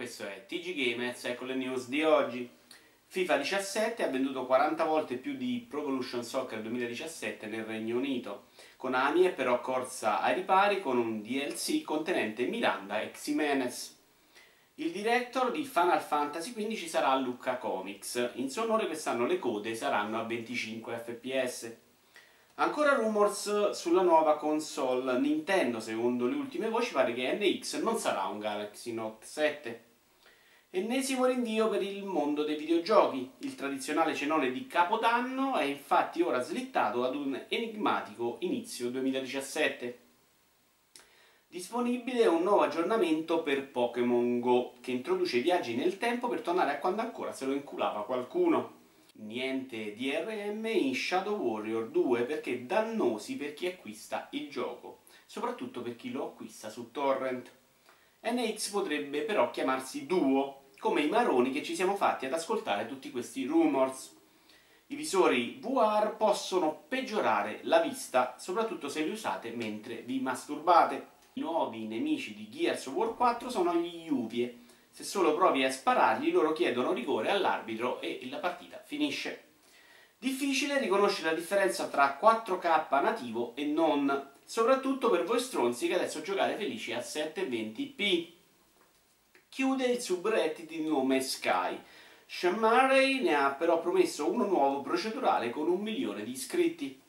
questo è TG Gamers, ecco le news di oggi. FIFA 17 ha venduto 40 volte più di Pro Evolution Soccer 2017 nel Regno Unito. Konami è però corsa ai ripari con un DLC contenente Miranda e Ximenez. Il director di Final Fantasy XV sarà Luca Comics. In suo onore quest'anno le code saranno a 25 fps. Ancora rumors sulla nuova console Nintendo, secondo le ultime voci pare che NX non sarà un Galaxy Note 7. Ennesimo rinvio per il mondo dei videogiochi. Il tradizionale cenone di Capodanno è infatti ora slittato ad un enigmatico inizio 2017. Disponibile un nuovo aggiornamento per Pokémon Go che introduce viaggi nel tempo per tornare a quando ancora se lo inculava qualcuno niente DRM in Shadow Warrior 2 perché dannosi per chi acquista il gioco, soprattutto per chi lo acquista su torrent. NX potrebbe però chiamarsi Duo, come i maroni che ci siamo fatti ad ascoltare tutti questi rumors. I visori VR possono peggiorare la vista, soprattutto se li usate mentre vi masturbate. I nuovi nemici di Gears of War 4 sono gli Uvie, se solo provi a sparargli, loro chiedono rigore all'arbitro e la partita finisce. Difficile riconoscere la differenza tra 4K nativo e non, soprattutto per voi stronzi che adesso giocate felici a 720p. Chiude il subreddit di nome Sky. Sean Murray ne ha però promesso uno nuovo procedurale con un milione di iscritti.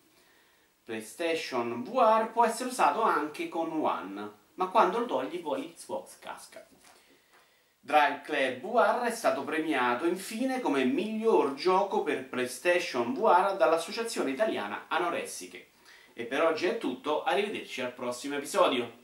PlayStation VR può essere usato anche con One, ma quando lo togli poi Xbox casca. Drive Club VR è stato premiato infine come miglior gioco per PlayStation VR dall'Associazione Italiana Anoressiche. E per oggi è tutto, arrivederci al prossimo episodio.